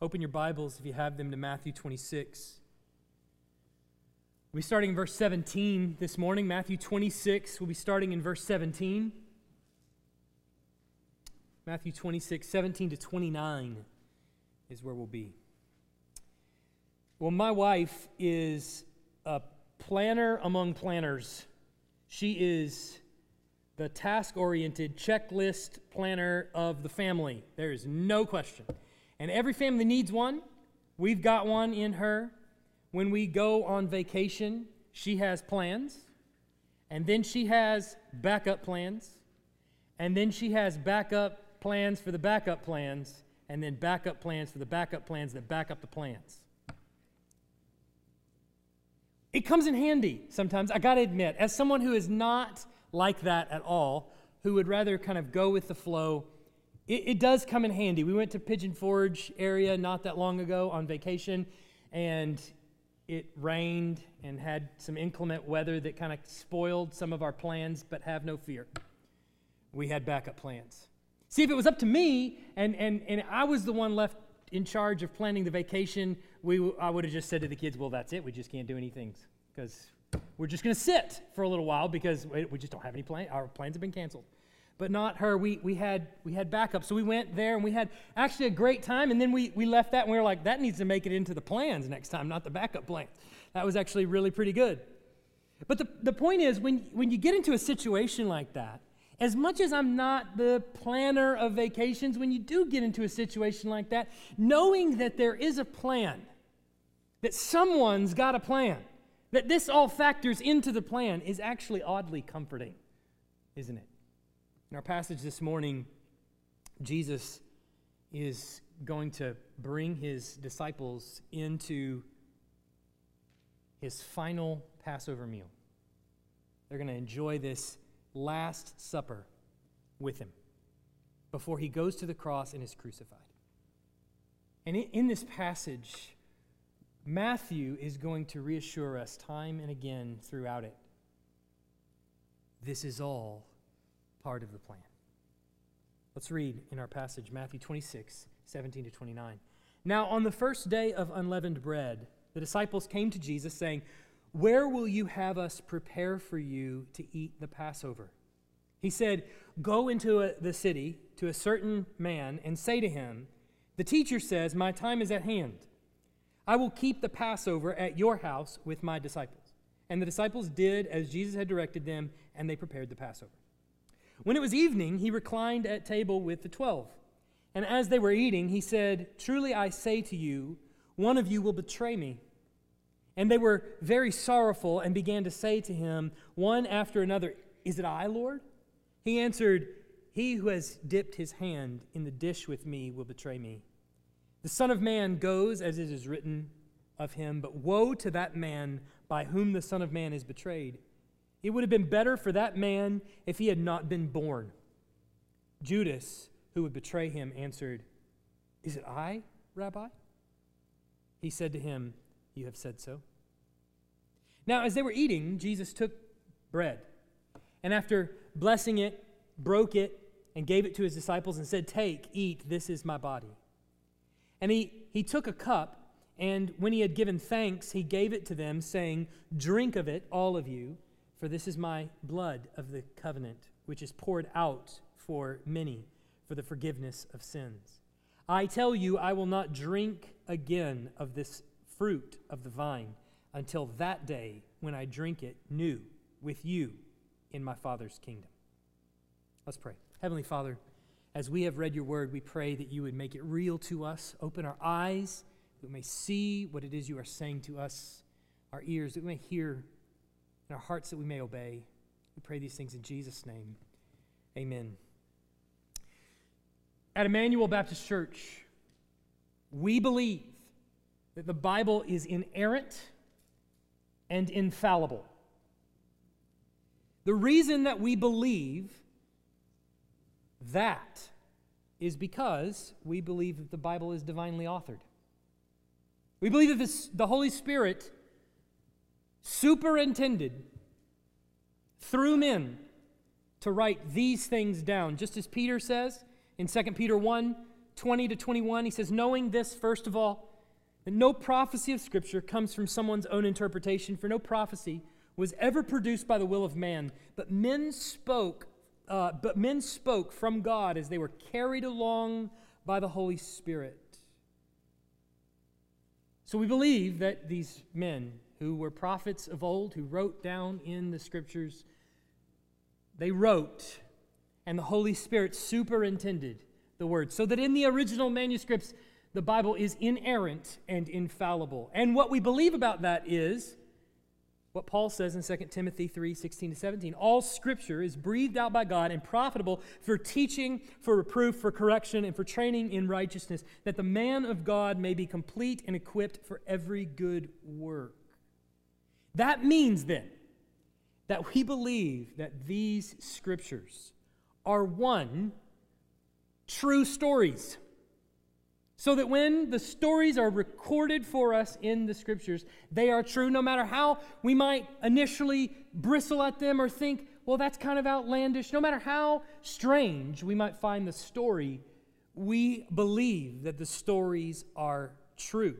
Open your Bibles if you have them to Matthew 26. We'll be starting in verse 17 this morning. Matthew 26, we'll be starting in verse 17. Matthew 26, 17 to 29 is where we'll be. Well, my wife is a planner among planners. She is the task oriented checklist planner of the family. There is no question. And every family needs one. We've got one in her. When we go on vacation, she has plans. And then she has backup plans. And then she has backup plans for the backup plans. And then backup plans for the backup plans that back up the plans. It comes in handy sometimes, I gotta admit, as someone who is not like that at all, who would rather kind of go with the flow it, it does come in handy. We went to Pigeon Forge area not that long ago on vacation, and it rained and had some inclement weather that kind of spoiled some of our plans, but have no fear. We had backup plans. See, if it was up to me and, and, and I was the one left in charge of planning the vacation, we, I would have just said to the kids, well, that's it. We just can't do anything because we're just going to sit for a little while because we just don't have any plans. Our plans have been canceled but not her. We, we, had, we had backup. So we went there and we had actually a great time. And then we, we left that and we were like, that needs to make it into the plans next time, not the backup plans. That was actually really pretty good. But the, the point is, when, when you get into a situation like that, as much as I'm not the planner of vacations, when you do get into a situation like that, knowing that there is a plan, that someone's got a plan, that this all factors into the plan is actually oddly comforting, isn't it? In our passage this morning, Jesus is going to bring his disciples into his final Passover meal. They're going to enjoy this Last Supper with him before he goes to the cross and is crucified. And in this passage, Matthew is going to reassure us time and again throughout it this is all part of the plan. Let's read in our passage, Matthew 26, 17 to 29. Now, on the first day of unleavened bread, the disciples came to Jesus, saying, Where will you have us prepare for you to eat the Passover? He said, Go into a, the city to a certain man and say to him, The teacher says, My time is at hand. I will keep the Passover at your house with my disciples. And the disciples did as Jesus had directed them, and they prepared the Passover. When it was evening, he reclined at table with the twelve. And as they were eating, he said, Truly I say to you, one of you will betray me. And they were very sorrowful and began to say to him, one after another, Is it I, Lord? He answered, He who has dipped his hand in the dish with me will betray me. The Son of Man goes as it is written of him, but woe to that man by whom the Son of Man is betrayed. It would have been better for that man if he had not been born. Judas, who would betray him, answered, Is it I, Rabbi? He said to him, You have said so. Now, as they were eating, Jesus took bread, and after blessing it, broke it, and gave it to his disciples, and said, Take, eat, this is my body. And he, he took a cup, and when he had given thanks, he gave it to them, saying, Drink of it, all of you. For this is my blood of the covenant, which is poured out for many for the forgiveness of sins. I tell you, I will not drink again of this fruit of the vine until that day when I drink it new with you in my Father's kingdom. Let's pray. Heavenly Father, as we have read your word, we pray that you would make it real to us, open our eyes, that we may see what it is you are saying to us, our ears, that we may hear in our hearts that we may obey. We pray these things in Jesus' name. Amen. At Emmanuel Baptist Church, we believe that the Bible is inerrant and infallible. The reason that we believe that is because we believe that the Bible is divinely authored. We believe that this, the Holy Spirit superintended through men to write these things down, just as Peter says in 2 Peter 1 20 to 21, he says, Knowing this, first of all, that no prophecy of Scripture comes from someone's own interpretation, for no prophecy was ever produced by the will of man, but men spoke, uh, but men spoke from God as they were carried along by the Holy Spirit. So we believe that these men who were prophets of old, who wrote down in the scriptures, they wrote, and the Holy Spirit superintended the words, so that in the original manuscripts, the Bible is inerrant and infallible. And what we believe about that is what Paul says in 2 Timothy 3 16 to 17. All scripture is breathed out by God and profitable for teaching, for reproof, for correction, and for training in righteousness, that the man of God may be complete and equipped for every good work. That means then that we believe that these scriptures are one, true stories. So that when the stories are recorded for us in the scriptures, they are true no matter how we might initially bristle at them or think, well, that's kind of outlandish. No matter how strange we might find the story, we believe that the stories are true.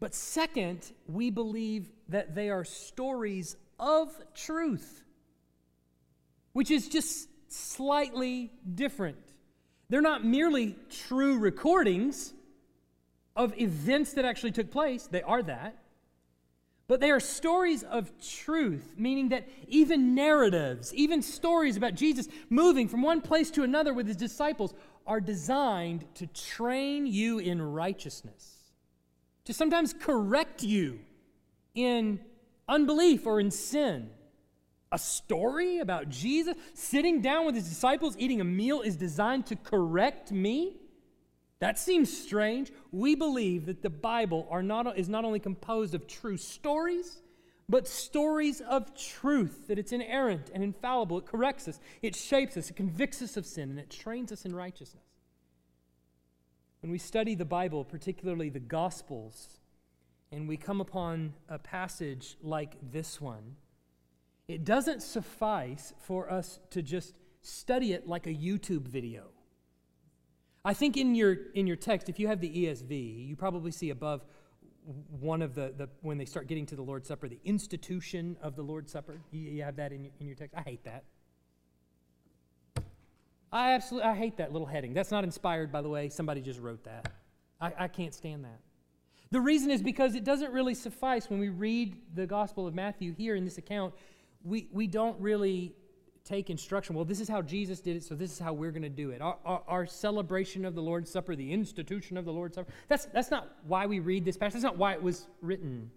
But second, we believe that they are stories of truth, which is just slightly different. They're not merely true recordings of events that actually took place, they are that. But they are stories of truth, meaning that even narratives, even stories about Jesus moving from one place to another with his disciples, are designed to train you in righteousness, to sometimes correct you in unbelief or in sin. A story about Jesus sitting down with his disciples eating a meal is designed to correct me? That seems strange. We believe that the Bible not, is not only composed of true stories, but stories of truth, that it's inerrant and infallible. It corrects us, it shapes us, it convicts us of sin, and it trains us in righteousness. When we study the Bible, particularly the Gospels, and we come upon a passage like this one, it doesn't suffice for us to just study it like a YouTube video. I think in your, in your text, if you have the ESV, you probably see above one of the, the when they start getting to the Lord's Supper, the institution of the Lord's Supper. You, have that in in your text? I hate that. I absolutely I hate that little heading. That's not inspired, by the way. Somebody just wrote that. I, I can't stand that. The reason is because it doesn't really suffice when we read the Gospel of Matthew here in this account we, we don't really take instruction. Well, this is how Jesus did it, so this is how we're going to do it. Our, our, our, celebration of the Lord's Supper, the institution of the Lord's Supper, that's, that's not why we read this passage. That's not why it was written.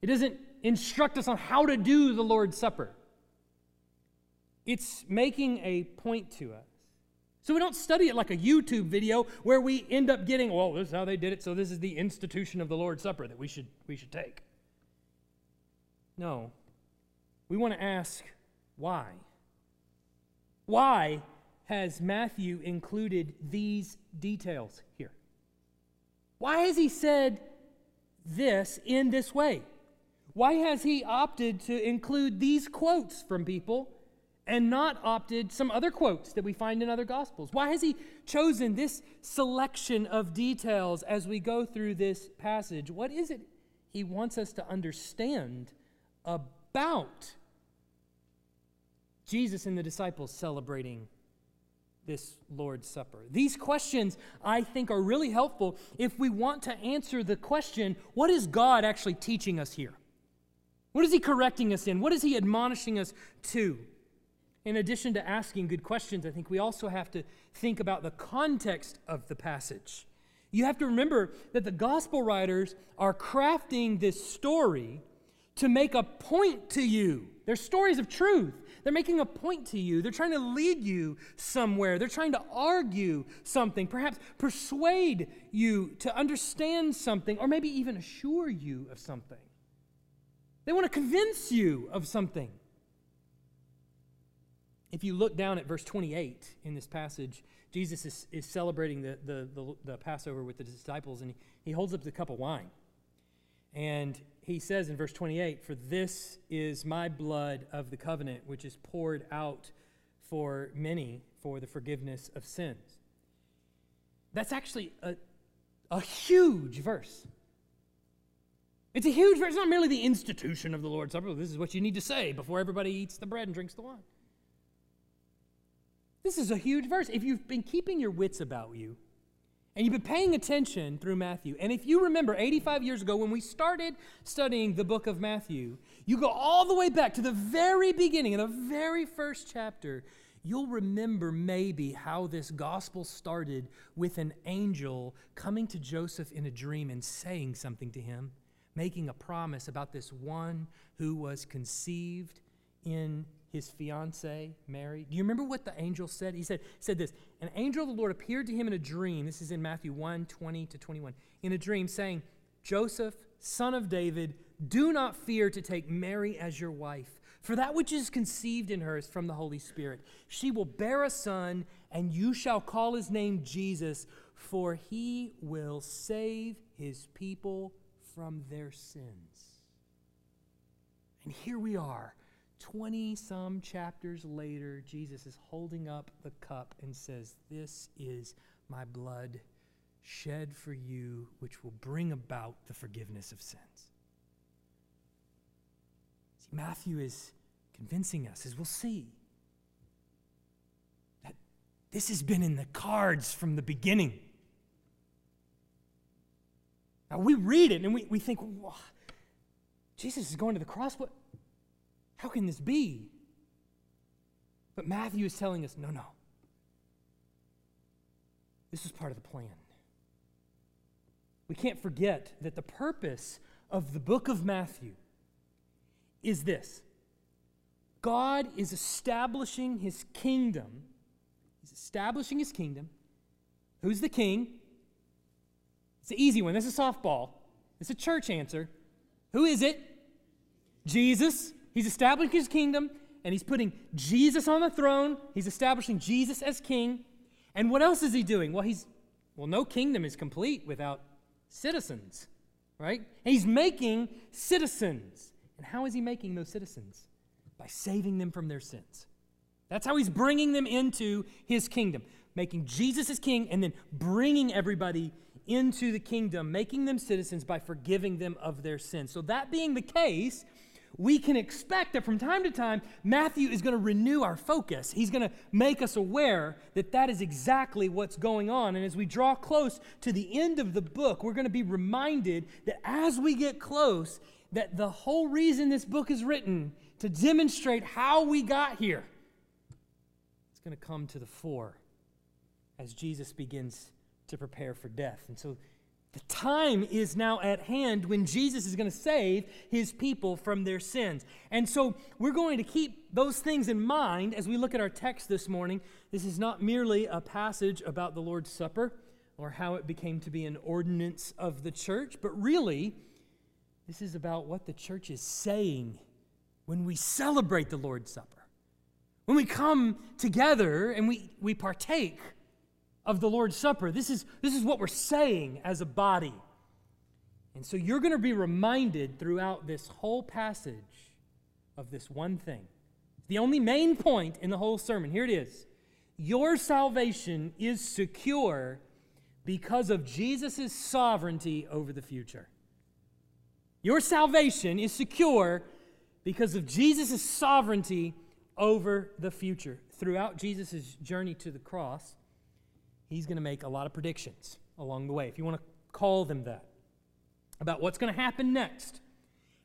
It doesn't instruct us on how to do the Lord's Supper, it's making a point to us. So we don't study it like a YouTube video where we end up getting, well, this is how they did it, so this is the institution of the Lord's Supper that we should, we should take. No. We want to ask why. Why has Matthew included these details here? Why has he said this in this way? Why has he opted to include these quotes from people and not opted some other quotes that we find in other gospels? Why has he chosen this selection of details as we go through this passage? What is it he wants us to understand about Jesus and the disciples celebrating this Lord's Supper? These questions, I think, are really helpful if we want to answer the question what is God actually teaching us here? What is He correcting us in? What is He admonishing us to? In addition to asking good questions, I think we also have to think about the context of the passage. You have to remember that the gospel writers are crafting this story to make a point to you. They're stories of truth. They're making a point to you. They're trying to lead you somewhere. They're trying to argue something, perhaps persuade you to understand something, or maybe even assure you of something. They want to convince you of something. If you look down at verse 28 in this passage, Jesus is, is celebrating the, the, the, the Passover with the disciples, and he, he holds up the cup of wine. And he says in verse 28 For this is my blood of the covenant, which is poured out for many for the forgiveness of sins. That's actually a, a huge verse. It's a huge verse. It's not merely the institution of the Lord's Supper. This is what you need to say before everybody eats the bread and drinks the wine. This is a huge verse. If you've been keeping your wits about you, and you've been paying attention through Matthew, and if you remember 85 years ago when we started studying the book of Matthew, you go all the way back to the very beginning, in the very first chapter, you'll remember maybe how this gospel started with an angel coming to Joseph in a dream and saying something to him, making a promise about this one who was conceived in his fiancee Mary. Do you remember what the angel said? He said, said this An angel of the Lord appeared to him in a dream. This is in Matthew 1 20 to 21. In a dream, saying, Joseph, son of David, do not fear to take Mary as your wife, for that which is conceived in her is from the Holy Spirit. She will bear a son, and you shall call his name Jesus, for he will save his people from their sins. And here we are 20 some chapters later, Jesus is holding up the cup and says, This is my blood shed for you, which will bring about the forgiveness of sins. See, Matthew is convincing us, as we'll see, that this has been in the cards from the beginning. Now, we read it and we, we think, Jesus is going to the cross. What? How can this be? But Matthew is telling us no, no. This is part of the plan. We can't forget that the purpose of the book of Matthew is this God is establishing his kingdom. He's establishing his kingdom. Who's the king? It's an easy one. This is softball. It's a church answer. Who is it? Jesus. He's establishing his kingdom and he's putting Jesus on the throne. He's establishing Jesus as king. And what else is he doing? Well, he's well, no kingdom is complete without citizens, right? And he's making citizens. And how is he making those citizens? By saving them from their sins. That's how he's bringing them into his kingdom, making Jesus as king and then bringing everybody into the kingdom, making them citizens by forgiving them of their sins. So, that being the case, we can expect that from time to time, Matthew is going to renew our focus. He's going to make us aware that that is exactly what's going on. And as we draw close to the end of the book, we're going to be reminded that as we get close, that the whole reason this book is written to demonstrate how we got here. It's going to come to the fore as Jesus begins to prepare for death. And so the time is now at hand when Jesus is going to save his people from their sins. And so we're going to keep those things in mind as we look at our text this morning. This is not merely a passage about the Lord's Supper or how it became to be an ordinance of the church, but really, this is about what the church is saying when we celebrate the Lord's Supper. When we come together and we, we partake of the Lord's Supper. This is, this is what we're saying as a body. And so you're going to be reminded throughout this whole passage of this one thing. The only main point in the whole sermon. Here it is Your salvation is secure because of Jesus' sovereignty over the future. Your salvation is secure because of Jesus' sovereignty over the future. Throughout Jesus' journey to the cross, he's going to make a lot of predictions along the way, if you want to call them that, about what's going to happen next.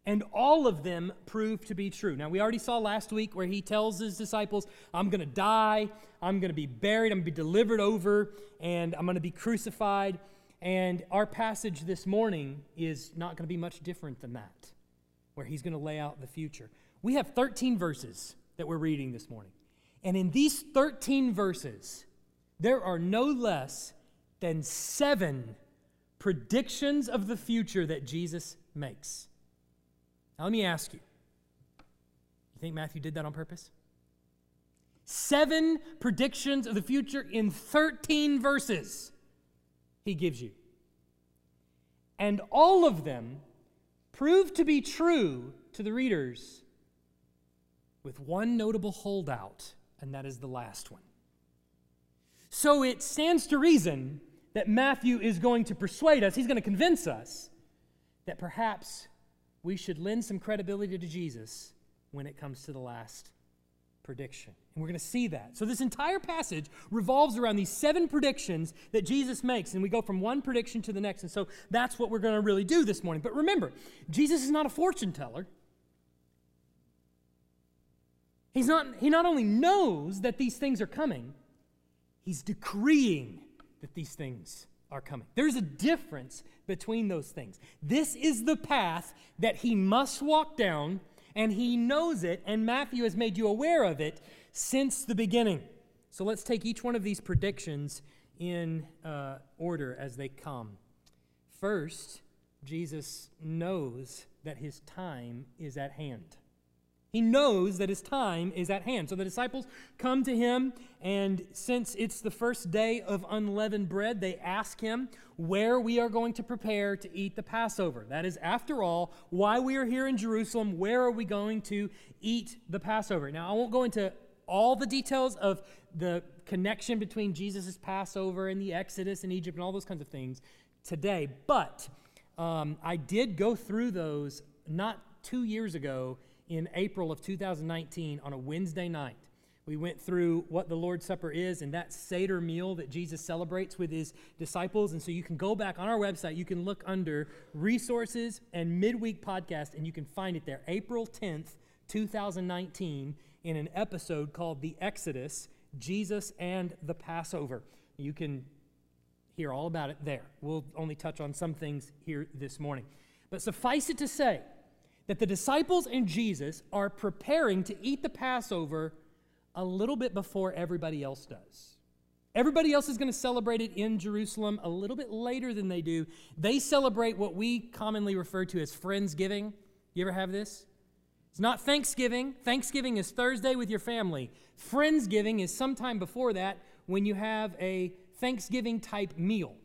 And all of them prove to be true. Now, we already saw last week where he tells his disciples, I'm going to die, I'm going to be buried, I'm going to be delivered over, and I'm going to be crucified. And our passage this morning is not going to be much different than that, where he's going to lay out the future. We have 13 verses that we're reading this morning. And in these 13 verses, there are no less than seven predictions of the future that Jesus makes. Now, let me ask you you think Matthew did that on purpose? Seven predictions of the future in 13 verses he gives you. And all of them prove to be true to the readers with one notable holdout, and that is the last one. So it stands to reason that Matthew is going to persuade us, he's going to convince us that perhaps we should lend some credibility to Jesus when it comes to the last prediction. And we're going to see that. So, this entire passage revolves around these seven predictions that Jesus makes, and we go from one prediction to the next. And so, that's what we're going to really do this morning. But remember, Jesus is not a fortune teller. He's not, he not only knows that these things are coming, he's decreeing that these things are coming. There's a difference between those things. This is the path that he must walk down, and he knows it, and Matthew has made you aware of it since the beginning. So let's take each one of these predictions in uh, order as they come. First, Jesus knows that his time is at hand. He knows that his time is at hand. So the disciples come to him, and since it's the first day of unleavened bread, they ask him where we are going to prepare to eat the Passover. That is, after all, why we are here in Jerusalem. Where are we going to eat the Passover? Now, I won't go into all the details of the connection between Jesus' Passover and the Exodus in Egypt and all those kinds of things today, but um, I did go through those not two years ago in April of 2019 on a Wednesday night. We went through what the Lord's Supper is and that Seder meal that Jesus celebrates with his disciples. And so you can go back on our website, you can look under resources and midweek podcast, and you can find it there. April 10th, 2019, in an episode called The Exodus Jesus and the Passover. You can hear all about it there. We'll only touch on some things here this morning. But suffice it to say, that the disciples and Jesus are preparing to eat the Passover a little bit before everybody else does. Everybody else is going to celebrate it in Jerusalem a little bit later than they do. They celebrate what we commonly refer to as Friendsgiving. You ever have this? It's not Thanksgiving. Thanksgiving is Thursday with your family. Friendsgiving is sometime before that when you have a Thanksgiving type meal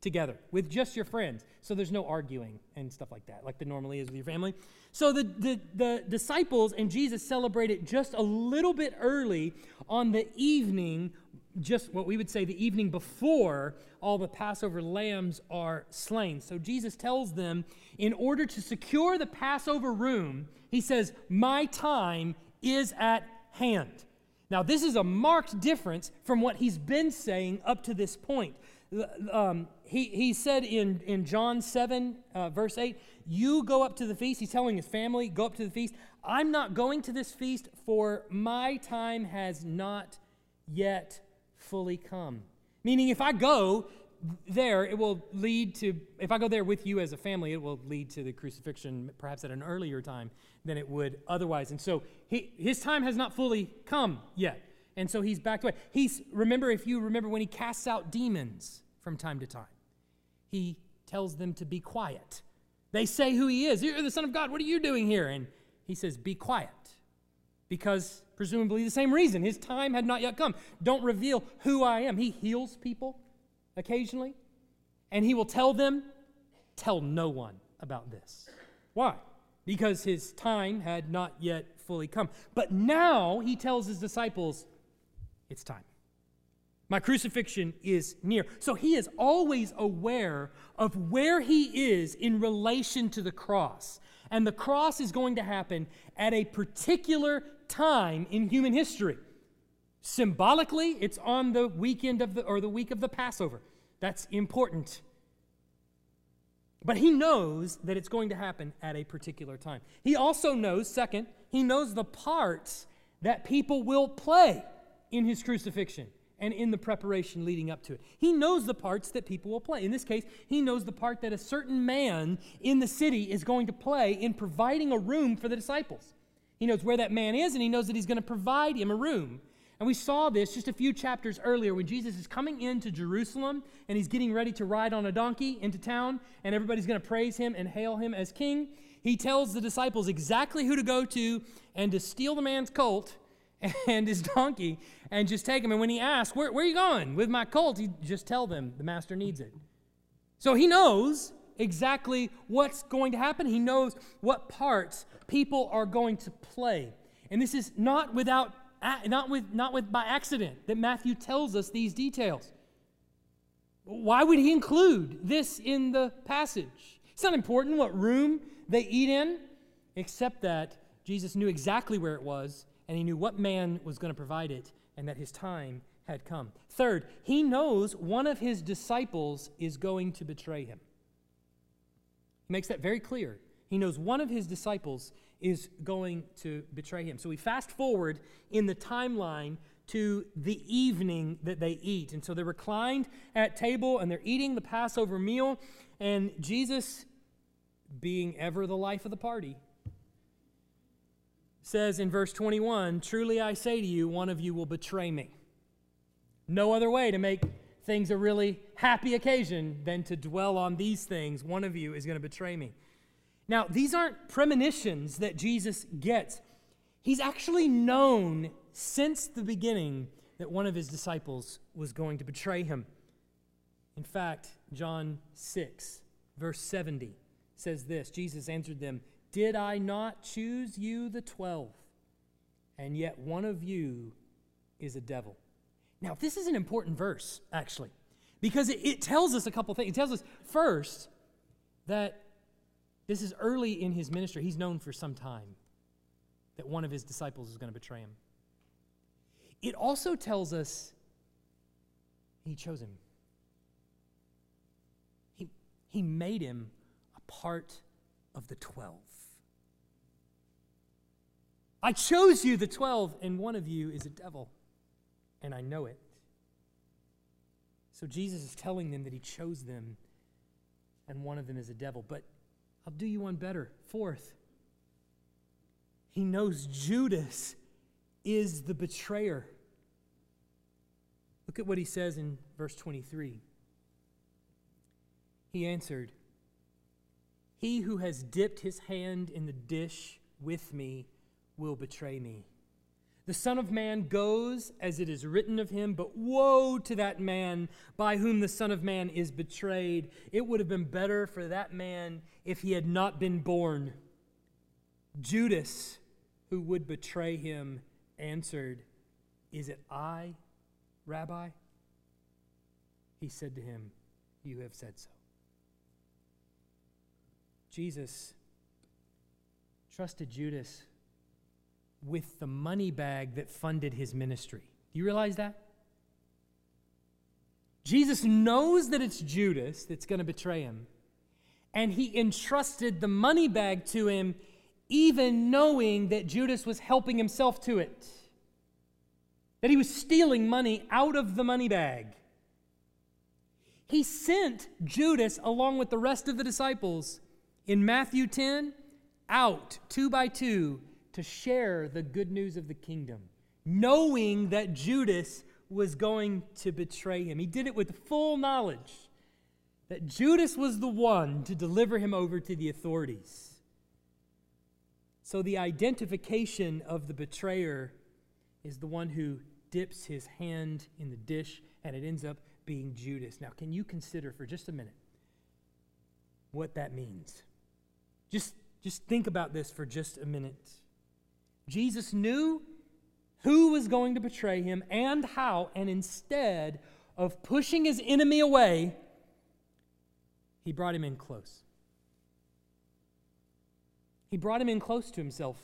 together with just your friends. So there's no arguing and stuff like that, like there normally is with your family. So the, the, the disciples and Jesus celebrated just a little bit early on the evening, just what we would say the evening before all the Passover lambs are slain. So Jesus tells them, in order to secure the Passover room, he says, My time is at hand. Now, this is a marked difference from what he's been saying up to this point. Um, he, he said in, in John 7, uh, verse 8, You go up to the feast. He's telling his family, Go up to the feast. I'm not going to this feast, for my time has not yet fully come. Meaning, if I go there, it will lead to, if I go there with you as a family, it will lead to the crucifixion perhaps at an earlier time than it would otherwise. And so he, his time has not fully come yet. And so he's backed away. He's, remember, if you remember when he casts out demons from time to time he tells them to be quiet. They say who he is. You're the Son of God. What are you doing here? And he says, Be quiet. Because, presumably, the same reason. His time had not yet come. Don't reveal who I am. He heals people occasionally, and he will tell them, Tell no one about this. Why? Because his time had not yet fully come. But now he tells his disciples, It's time. My crucifixion is near. So he is always aware of where he is in relation to the cross. And the cross is going to happen at a particular time in human history. Symbolically, it's on the weekend of the or the week of the Passover. That's important. But he knows that it's going to happen at a particular time. He also knows, second, he knows the parts that people will play in his crucifixion and in the preparation leading up to it. He knows the parts that people will play. In this case, he knows the part that a certain man in the city is going to play in providing a room for the disciples. He knows where that man is, and he knows that he's going to provide him a room. And we saw this just a few chapters earlier when Jesus is coming into Jerusalem and he's getting ready to ride on a donkey into town, and everybody's going to praise him and hail him as king. He tells the disciples exactly who to go to and to steal the man's colt and his donkey and just take him. And when he asks, where, where are you going? With my colt, he just tell them the master needs it. So he knows exactly what's going to happen. He knows what parts people are going to play. And this is not without not with not with by accident that Matthew tells us these details. Why would he include this in the passage? It's not important what room they eat in, except that Jesus knew exactly where it was, and he knew what man was going to provide it, and that his time had come. Third, he knows one of his disciples is going to betray him. He makes that very clear. He knows one of his disciples is going to betray him. So we fast forward in the timeline to the evening that they eat. And so they're reclined at table and they're eating the Passover meal. And Jesus, being ever the life of the party, says in verse 21 Truly I say to you, one of you will betray me. No other way to make things a really happy occasion than to dwell on these things. One of you is going to betray me. Now, these aren't premonitions that Jesus gets. He's actually known since the beginning that one of his disciples was going to betray him. In fact, John 6, verse 70 says this Jesus answered them, Did I not choose you, the twelve? And yet one of you is a devil. Now, this is an important verse, actually, because it, it tells us a couple things. It tells us, first, that this is early in his ministry. He's known for some time that one of his disciples is going to betray him. It also tells us he chose him. He, he made him a part of the 12. I chose you, the 12, and one of you is a devil, and I know it. So Jesus is telling them that he chose them, and one of them is a devil. But I'll do you one better. Fourth, he knows Judas is the betrayer. Look at what he says in verse 23. He answered, He who has dipped his hand in the dish with me will betray me. The Son of Man goes as it is written of him, but woe to that man by whom the Son of Man is betrayed. It would have been better for that man if he had not been born. Judas, who would betray him, answered, Is it I, Rabbi? He said to him, You have said so. Jesus trusted Judas with the money bag that funded his ministry. Do you realize that? Jesus knows that it's Judas that's going to betray him, and he entrusted the money bag to him, even knowing that Judas was helping himself to it, that he was stealing money out of the money bag. He sent Judas, along with the rest of the disciples, in Matthew 10, out two by two to share the good news of the kingdom, knowing that Judas was going to betray him. He did it with full knowledge that Judas was the one to deliver him over to the authorities. So the identification of the betrayer is the one who dips his hand in the dish, and it ends up being Judas. Now, can you consider for just a minute what that means? Just, just think about this for just a minute. Jesus knew who was going to betray him and how, and instead of pushing his enemy away, he brought him in close. He brought him in close to himself.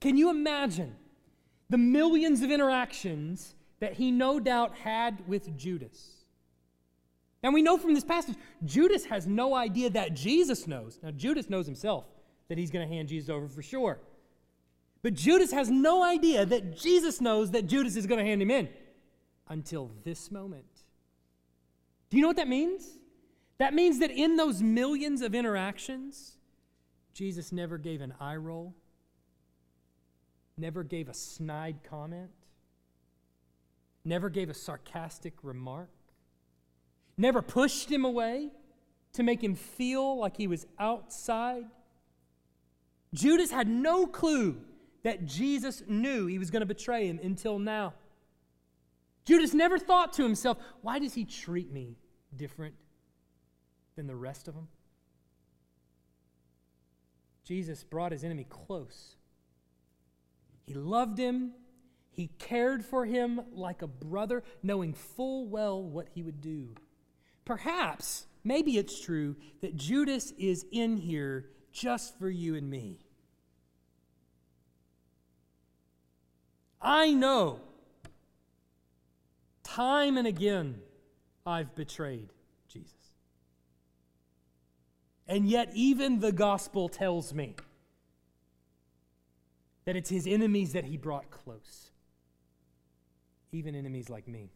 Can you imagine the millions of interactions that he no doubt had with Judas? And we know from this passage, Judas has no idea that Jesus knows. Now, Judas knows himself that he's going to hand Jesus over for sure. But Judas has no idea that Jesus knows that Judas is going to hand him in until this moment. Do you know what that means? That means that in those millions of interactions, Jesus never gave an eye roll, never gave a snide comment, never gave a sarcastic remark, never pushed him away to make him feel like he was outside. Judas had no clue that Jesus knew he was going to betray him until now. Judas never thought to himself, why does he treat me different than the rest of them? Jesus brought his enemy close. He loved him. He cared for him like a brother, knowing full well what he would do. perhaps, maybe it's true that Judas is in here just for you and me. I know time and again I've betrayed Jesus. And yet, even the gospel tells me that it's his enemies that he brought close, even enemies like me.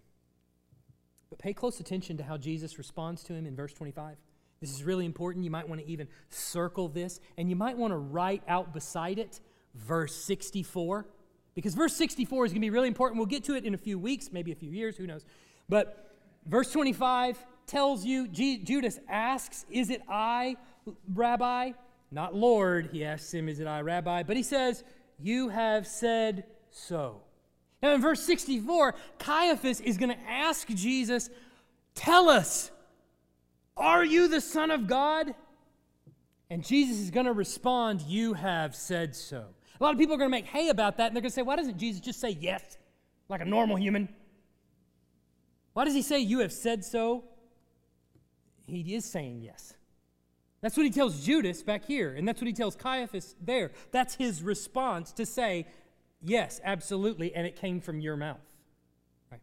But pay close attention to how Jesus responds to him in verse 25. This is really important. You might want to even circle this, and you might want to write out beside it verse 64, because verse 64 is going to be really important. We'll get to it in a few weeks, maybe a few years, who knows. But verse 25 tells you, Judas asks, Is it I, Rabbi? Not Lord. He asks him, Is it I, Rabbi? But he says, You have said so. Now, in verse 64, Caiaphas is going to ask Jesus, Tell us, are you the Son of God? And Jesus is going to respond, You have said so. A lot of people are going to make hay about that, and they're going to say, Why doesn't Jesus just say yes, like a normal human? Why does he say, You have said so? He is saying yes. That's what he tells Judas back here, and that's what he tells Caiaphas there. That's his response to say, Yes, absolutely, and it came from your mouth. Right.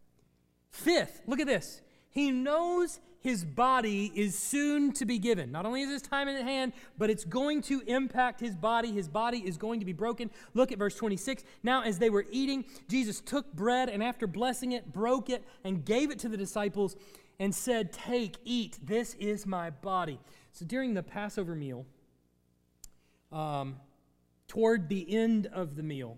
Fifth, look at this. He knows his body is soon to be given. Not only is his time at hand, but it's going to impact his body. His body is going to be broken. Look at verse 26. Now, as they were eating, Jesus took bread and after blessing it, broke it and gave it to the disciples and said, Take, eat, this is my body. So during the Passover meal, um, toward the end of the meal,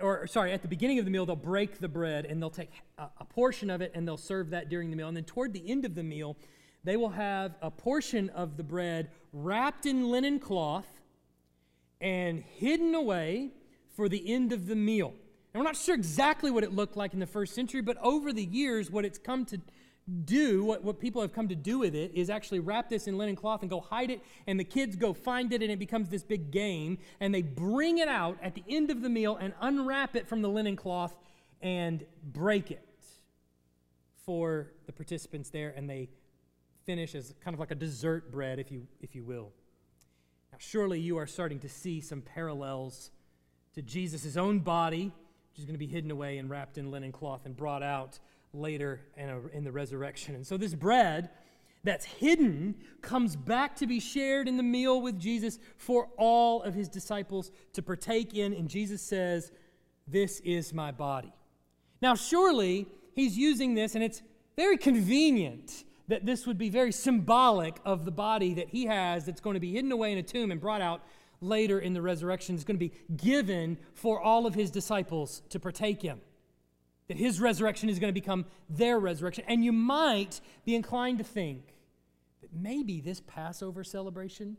or sorry, at the beginning of the meal, they'll break the bread and they'll take a, a, portion of it and they'll serve that during the meal. And then toward the end of the meal, they will have a portion of the bread wrapped in linen cloth and hidden away for the end of the meal. And we're not sure exactly what it looked like in the first century, but over the years, what it's come to do, what, what people have come to do with it, is actually wrap this in linen cloth and go hide it, and the kids go find it, and it becomes this big game. And they bring it out at the end of the meal and unwrap it from the linen cloth and break it for the participants there, and they finish as kind of like a dessert bread, if you, if you will. Now, surely you are starting to see some parallels to Jesus' own body, which is going to be hidden away and wrapped in linen cloth and brought out later in, a, in the resurrection. And so this bread that's hidden comes back to be shared in the meal with Jesus for all of his disciples to partake in. And Jesus says, This is my body. Now, surely he's using this, and it's very convenient that this would be very symbolic of the body that he has that's going to be hidden away in a tomb and brought out later in the resurrection. It's going to be given for all of his disciples to partake in that his resurrection is going to become their resurrection. And you might be inclined to think that maybe this Passover celebration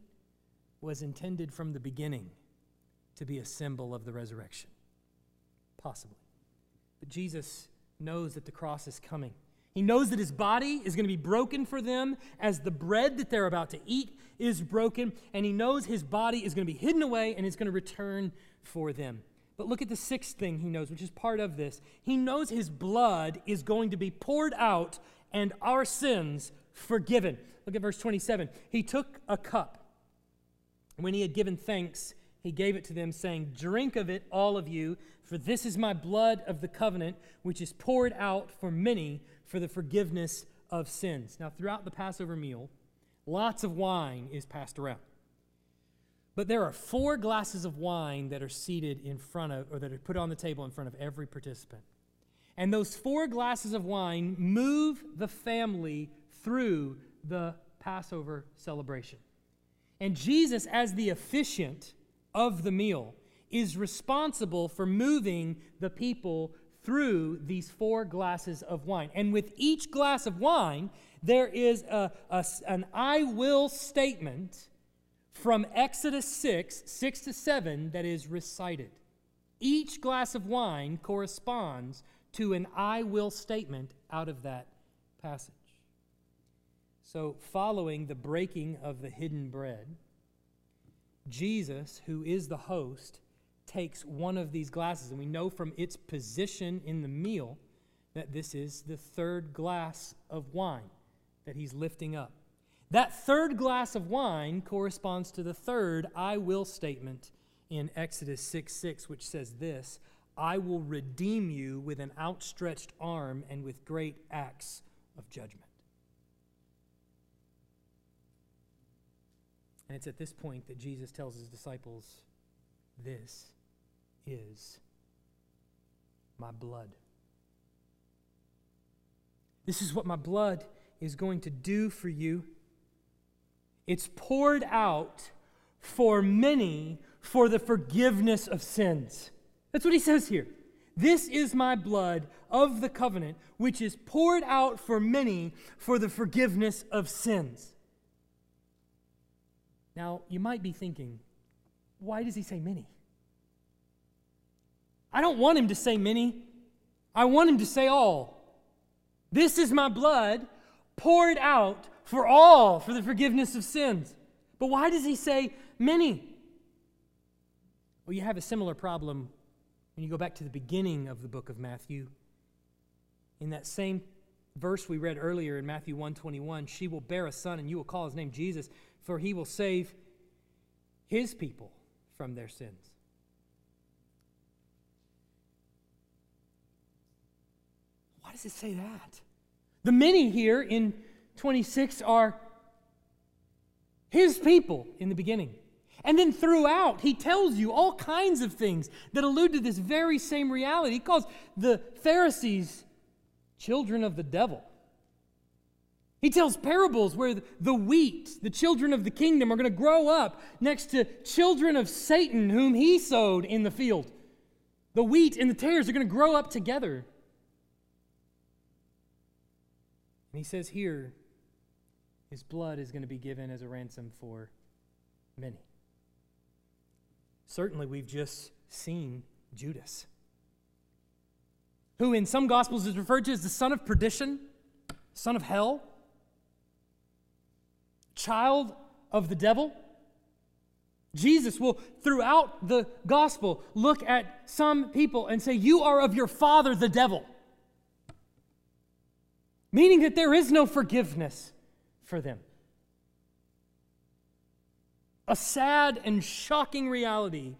was intended from the beginning to be a symbol of the resurrection. Possibly. But Jesus knows that the cross is coming. He knows that his body is going to be broken for them as the bread that they're about to eat is broken, and he knows his body is going to be hidden away and is going to return for them. But look at the sixth thing he knows, which is part of this. He knows his blood is going to be poured out and our sins forgiven. Look at verse 27. He took a cup. When he had given thanks, he gave it to them, saying, Drink of it, all of you, for this is my blood of the covenant, which is poured out for many for the forgiveness of sins. Now, throughout the Passover meal, lots of wine is passed around. But there are four glasses of wine that are seated in front of, or that are put on the table in front of every participant. And those four glasses of wine move the family through the Passover celebration. And Jesus, as the officiant of the meal, is responsible for moving the people through these four glasses of wine. And with each glass of wine, there is a, a an I will statement from Exodus 6, 6 to 7, that is recited. Each glass of wine corresponds to an I will statement out of that passage. So, following the breaking of the hidden bread, Jesus, who is the host, takes one of these glasses, and we know from its position in the meal that this is the third glass of wine. that he's lifting up. That third glass of wine corresponds to the third I will statement in Exodus 6 6, which says this I will redeem you with an outstretched arm and with great acts of judgment. And it's at this point that Jesus tells his disciples, This is my blood. This is what my blood is going to do for you. It's poured out for many for the forgiveness of sins. That's what he says here. This is my blood of the covenant, which is poured out for many for the forgiveness of sins. Now, you might be thinking, why does he say many? I don't want him to say many. I want him to say all. This is my blood poured out for all for the forgiveness of sins. But why does he say many? Well, you have a similar problem when you go back to the beginning of the book of Matthew. In that same verse we read earlier in Matthew 121, she will bear a son and you will call his name Jesus, for he will save his people from their sins. Why does it say that? The many here in 26 are his people in the beginning. And then throughout, he tells you all kinds of things that allude to this very same reality. He calls the Pharisees children of the devil. He tells parables where the wheat, the children of the kingdom, are going to grow up next to children of Satan, whom he sowed in the field. The wheat and the tares are going to grow up together. And he says here, his blood is going to be given as a ransom for many. Certainly, we've just seen Judas, who in some Gospels is referred to as the son of perdition, son of hell, child of the devil. Jesus will, throughout the gospel, look at some people and say, You are of your father, the devil. Meaning that there is no forgiveness for them. A sad and shocking reality,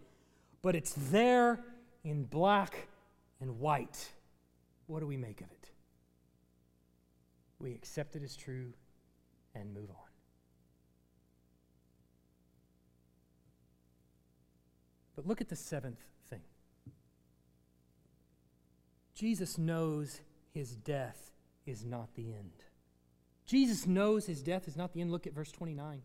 but it's there in black and white. What do we make of it? We accept it as true and move on. But look at the seventh thing Jesus knows his death is not the end. Jesus knows his death is not the end. Look at verse 29.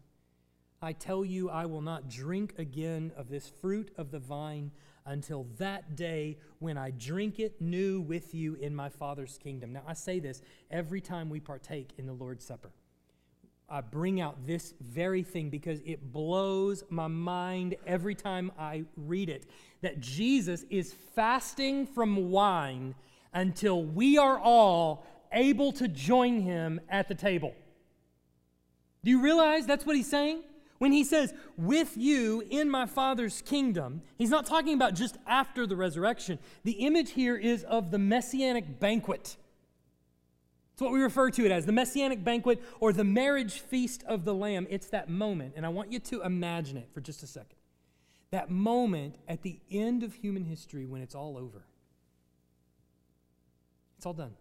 I tell you, I will not drink again of this fruit of the vine until that day when I drink it new with you in my Father's kingdom. Now, I say this every time we partake in the Lord's Supper. I bring out this very thing because it blows my mind every time I read it that Jesus is fasting from wine until we are all able to join him at the table. Do you realize that's what he's saying? When he says, with you in my Father's kingdom, he's not talking about just after the resurrection. The image here is of the messianic banquet. It's what we refer to it as the messianic banquet or the marriage feast of the Lamb. It's that moment, and I want you to imagine it for just a second. That moment at the end of human history when it's all over. It's all done.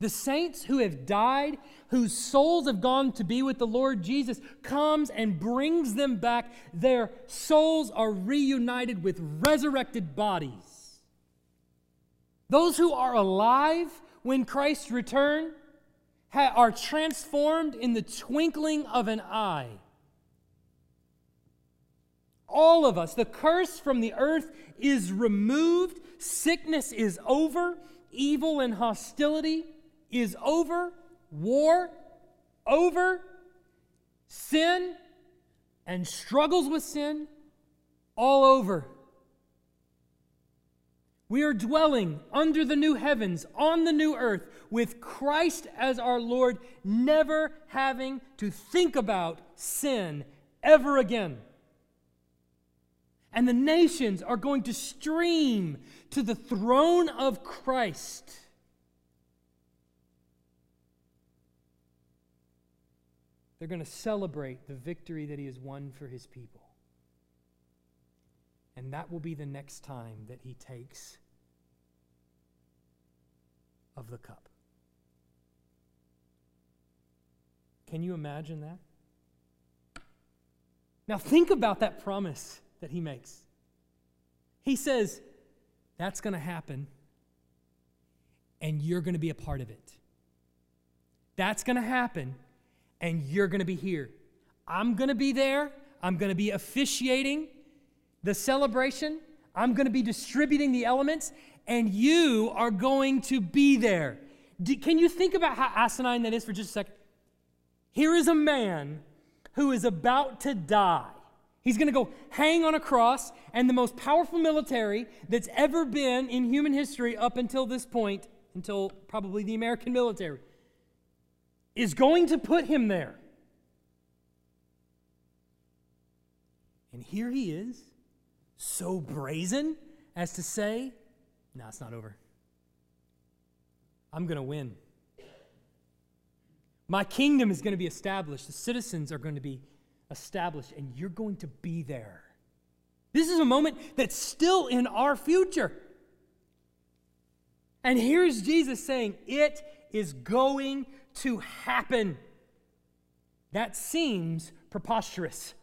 The saints who have died, whose souls have gone to be with the Lord Jesus, comes and brings them back. Their souls are reunited with resurrected bodies. Those who are alive when Christ return are transformed in the twinkling of an eye. All of us, the curse from the earth is removed, sickness is over, evil and hostility is over, war over, sin and struggles with sin all over. We are dwelling under the new heavens, on the new earth, with Christ as our Lord, never having to think about sin ever again. And the nations are going to stream to the throne of Christ They're going to celebrate the victory that he has won for his people. And that will be the next time that he takes of the cup. Can you imagine that? Now, think about that promise that he makes. He says, That's going to happen, and you're going to be a part of it. That's going to happen, and you're going to be here. I'm going to be there. I'm going to be officiating the celebration. I'm going to be distributing the elements, and you are going to be there. Can you think about how asinine that is for just a second? Here is a man who is about to die. He's going to go hang on a cross, and the most powerful military that's ever been in human history up until this point, until probably the American military, is going to put him there. And here he is, so brazen as to say, No, it's not over. I'm going to win. My kingdom is going to be established. The citizens are going to be established, and you're going to be there. This is a moment that's still in our future. And here's Jesus saying, It is going to happen. That seems preposterous.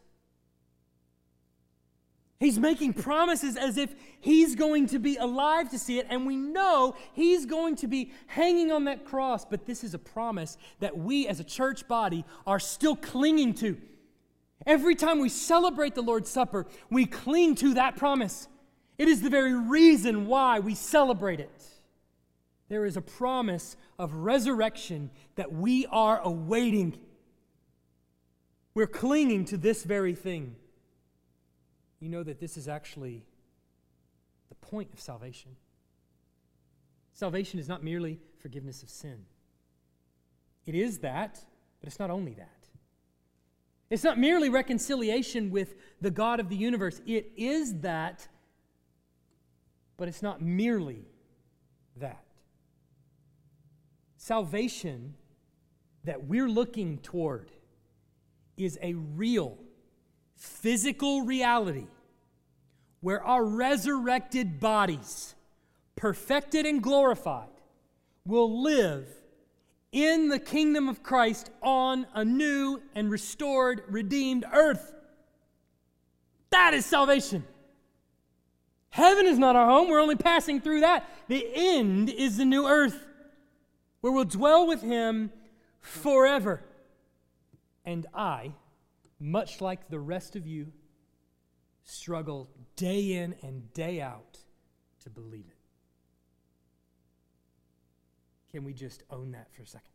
He's making promises as if he's going to be alive to see it, and we know he's going to be hanging on that cross. But this is a promise that we as a church body are still clinging to. Every time we celebrate the Lord's Supper, we cling to that promise. It is the very reason why we celebrate it. There is a promise of resurrection that we are awaiting. We're clinging to this very thing you know that this is actually the point of salvation. Salvation is not merely forgiveness of sin, it is that, but it's not only that. It's not merely reconciliation with the God of the universe. It is that, but it's not merely that. Salvation that we're looking toward is a real physical reality where our resurrected bodies, perfected and glorified, will live in the kingdom of Christ on a new and restored, redeemed earth. That is salvation. Heaven is not our home, we're only passing through that. The end is the new earth where we'll dwell with Him forever. And I much like the rest of you, struggle day in and day out to believe it. Can we just own that for a second?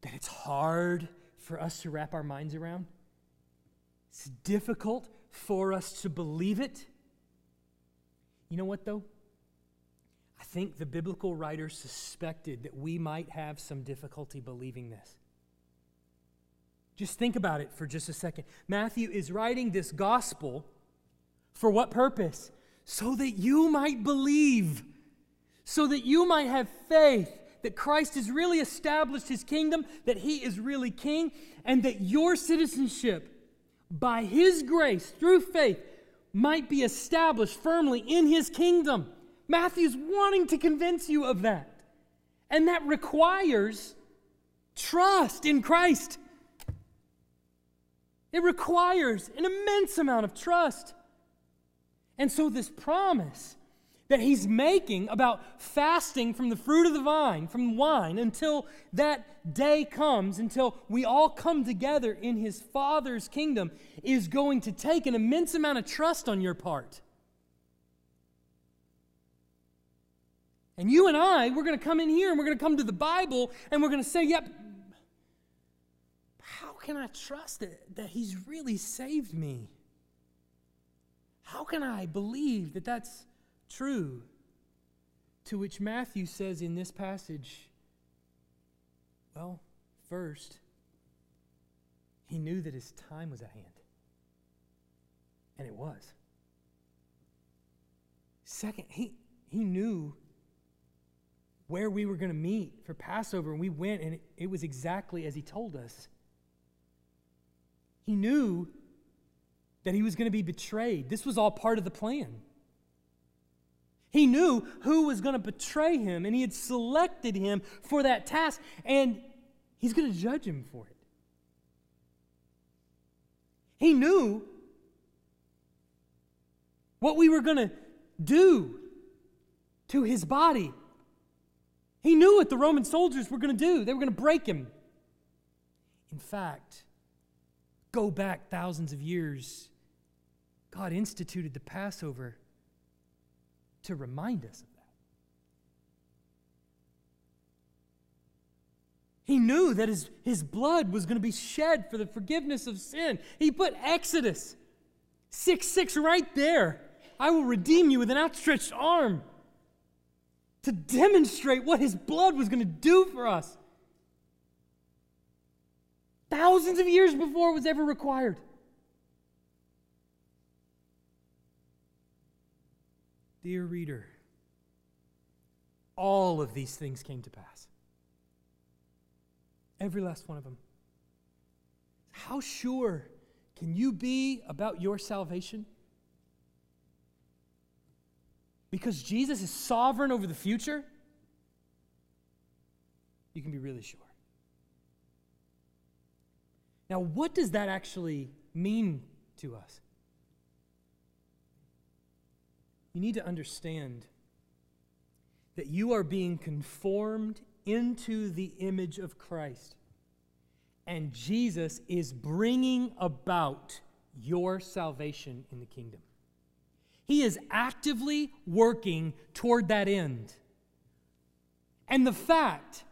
That it's hard for us to wrap our minds around. It's difficult for us to believe it. You know what, though? I think the biblical writers suspected that we might have some difficulty believing this. Just think about it for just a second. Matthew is writing this gospel for what purpose? So that you might believe, so that you might have faith that Christ has really established his kingdom, that he is really king, and that your citizenship, by his grace, through faith, might be established firmly in his kingdom. Matthew's wanting to convince you of that. And that requires trust in Christ. It requires an immense amount of trust. And so, this promise that he's making about fasting from the fruit of the vine, from wine, until that day comes, until we all come together in his Father's kingdom, is going to take an immense amount of trust on your part. And you and I, we're going to come in here and we're going to come to the Bible and we're going to say, yep, how can I trust that, that He's really saved me? How can I believe that that's true? To which Matthew says in this passage, well, first, he knew that his time was at hand. And it was. Second, he, he knew where we were going to meet for Passover, and we went, and it, it was exactly as he told us. He knew that he was going to be betrayed. This was all part of the plan. He knew who was going to betray him, and he had selected him for that task, and he's going to judge him for it. He knew what we were going to do to his body. He knew what the Roman soldiers were going to do. They were going to break him. In fact, go back thousands of years, God instituted the Passover to remind us of that. He knew that his, his blood was going to be shed for the forgiveness of sin. He put Exodus 6 6 right there. I will redeem you with an outstretched arm to demonstrate what his blood was going to do for us. Thousands of years before it was ever required. Dear reader, all of these things came to pass. Every last one of them. How sure can you be about your salvation? Because Jesus is sovereign over the future, you can be really sure. Now, what does that actually mean to us? You need to understand that you are being conformed into the image of Christ. And Jesus is bringing about your salvation in the kingdom. He is actively working toward that end. And the fact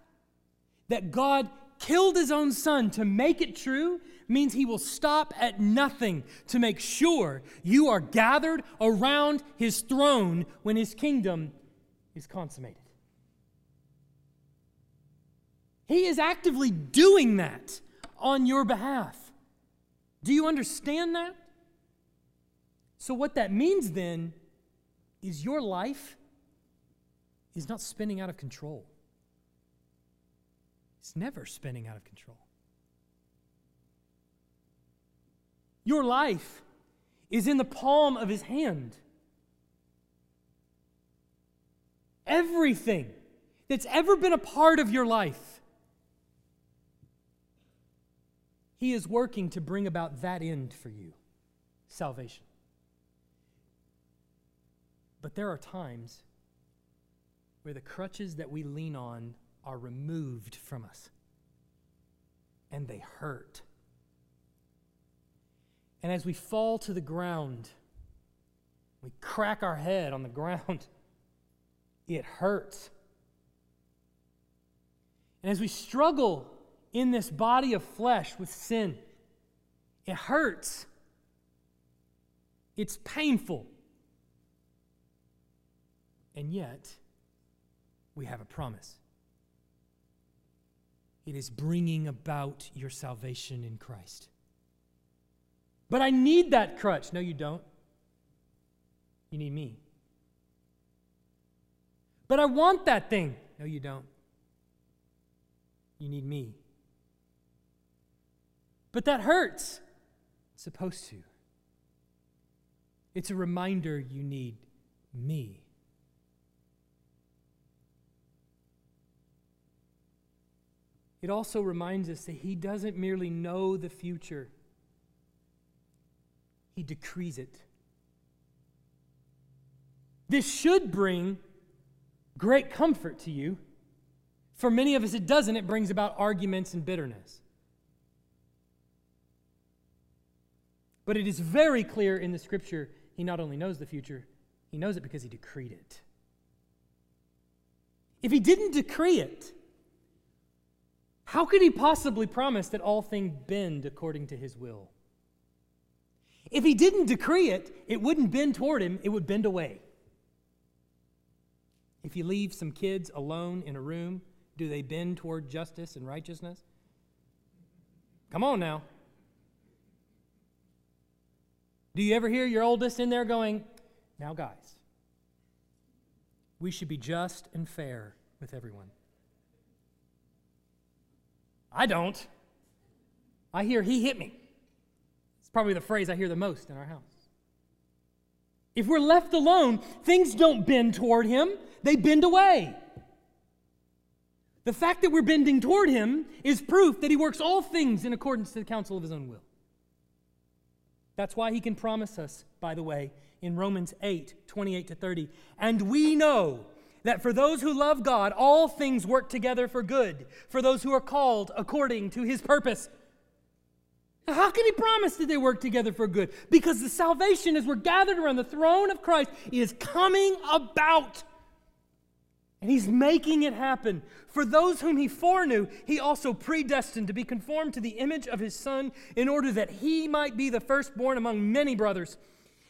that God killed his own son to make it true means he will stop at nothing to make sure you are gathered around his throne when his kingdom is consummated. He is actively doing that on your behalf. Do you understand that? So, what that means then is your life is not spinning out of control. It's never spinning out of control. Your life is in the palm of his hand. Everything that's ever been a part of your life, he is working to bring about that end for you salvation. But there are times where the crutches that we lean on are removed from us, and they hurt. And as we fall to the ground, we crack our head on the ground, it hurts. And as we struggle in this body of flesh with sin, it hurts. It's painful. And yet, we have a promise. It is bringing about your salvation in Christ. But I need that crutch. No, you don't. You need me. But I want that thing. No, you don't. You need me. But that hurts. It's supposed to. It's a reminder you need me. It also reminds us that He doesn't merely know the future, He decrees it. This should bring great comfort to you. For many of us, it doesn't. It brings about arguments and bitterness. But it is very clear in the scripture, he not only knows the future, he knows it because he decreed it. If he didn't decree it, how could he possibly promise that all things bend according to his will? If he didn't decree it, it wouldn't bend toward him, it would bend away. If you leave some kids alone in a room, do they bend toward justice and righteousness? Come on now. Do you ever hear your oldest in there going, Now, guys, we should be just and fair with everyone. I don't. I hear he hit me. It's probably the phrase I hear the most in our house. If we're left alone, things don't bend toward him, they bend away. The fact that we're bending toward him is proof that he works all things in accordance to the counsel of his own will. That's why he can promise us, by the way, in Romans 8 28 to 30. And we know that for those who love God, all things work together for good, for those who are called according to his purpose. How can he promise that they work together for good? Because the salvation, as we're gathered around the throne of Christ, is coming about. And he's making it happen. For those whom he foreknew, he also predestined to be conformed to the image of his Son, in order that he might be the firstborn among many brothers.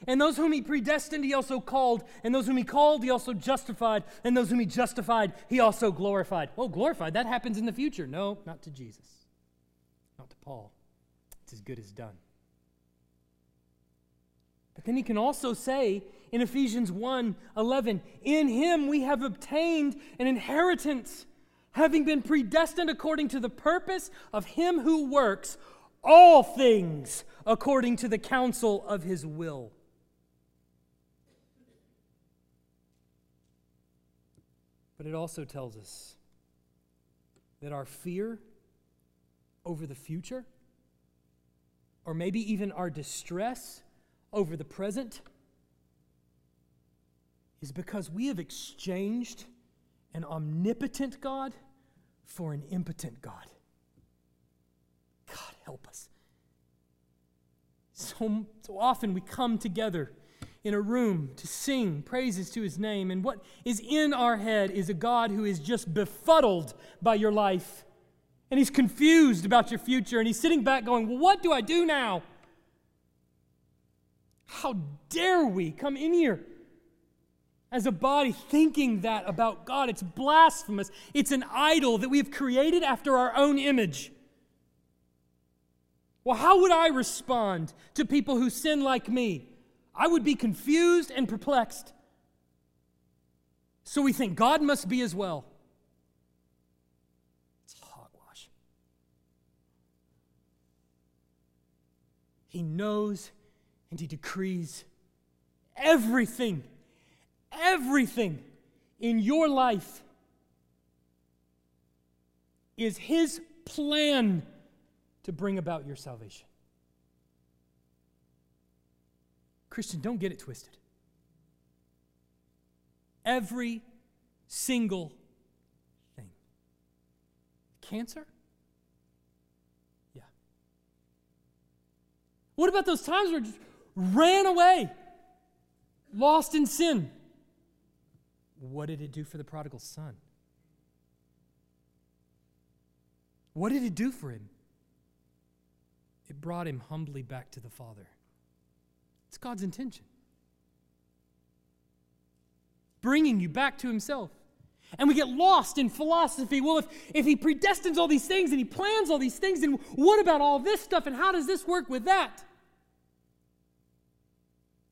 And those whom he predestined, he also called. And those whom he called, he also justified. And those whom he justified, he also glorified. Oh, glorified, that happens in the future. No, not to Jesus, not to Paul. It's as good as done. But then he can also say in Ephesians 1 11, in him we have obtained an inheritance, having been predestined according to the purpose of him who works all things according to the counsel of his will. But it also tells us that our fear over the future or maybe even our distress over the present is because we have exchanged an omnipotent God for an impotent God. God, help us. So, so often we come together in a room to sing praises to his name, and what is in our head is a God who is just befuddled by your life and he's confused about your future, and he's sitting back going, Well, what do I do now? How dare we come in here as a body thinking that about God? It's blasphemous. It's an idol that we have created after our own image. Well, how would I respond to people who sin like me? I would be confused and perplexed. So we think God must be as well. It's hogwash. He knows and He decrees everything, everything in your life is His plan to bring about your salvation. Christian, don't get it twisted. Every single thing. Cancer? Yeah. What about those times where just ran away, lost in sin? What did it do for the prodigal son? What did it do for him? It brought him humbly back to the Father. It's God's intention. Bringing you back to Himself. And we get lost in philosophy. Well, if, if He predestines all these things and He plans all these things, then what about all this stuff and how does this work with that?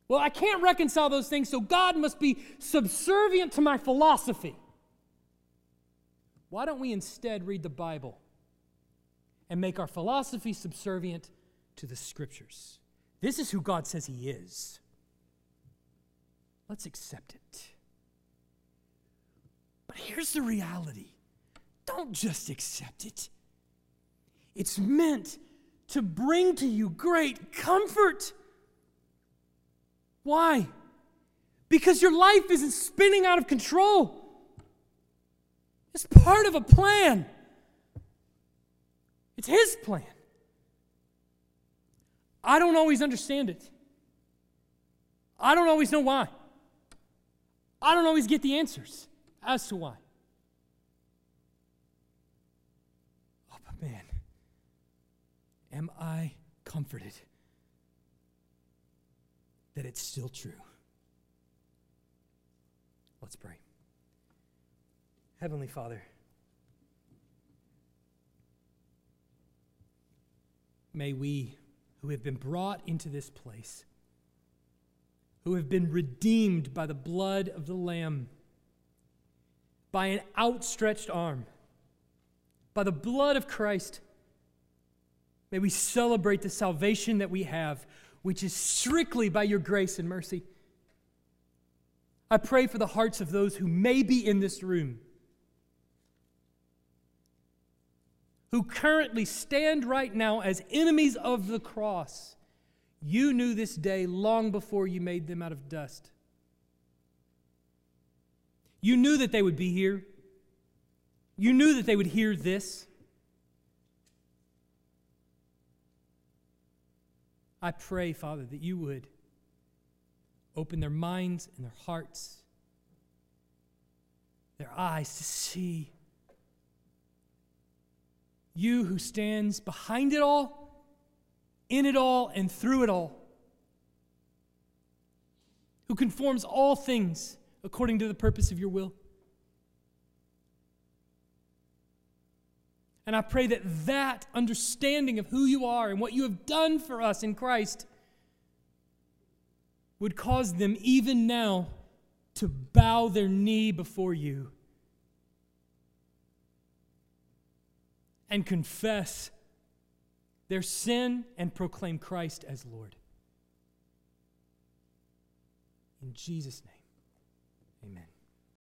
Well, I can't reconcile those things, so God must be subservient to my philosophy. Why don't we instead read the Bible and make our philosophy subservient to the Scriptures? This is who God says He is. Let's accept it. But here's the reality don't just accept it, it's meant to bring to you great comfort. Why? Because your life isn't spinning out of control. It's part of a plan. It's His plan. I don't always understand it. I don't always know why. I don't always get the answers as to why. Oh, but man, am I comforted? that it's still true. Let's pray. Heavenly Father, may we, who have been brought into this place, who have been redeemed by the blood of the Lamb, by an outstretched arm. By the blood of Christ, may we celebrate the salvation that we have, which is strictly by your grace and mercy. I pray for the hearts of those who may be in this room, who currently stand right now as enemies of the cross. You knew this day long before you made them out of dust. You knew that they would be here. You knew that they would hear this. I pray, Father, that you would open their minds and their hearts, their eyes to see you who stands behind it all, in it all, and through it all, who conforms all things according to the purpose of your will. And I pray that that understanding of who you are and what you have done for us in Christ would cause them even now to bow their knee before you and confess their sin and proclaim Christ as Lord. In Jesus' name.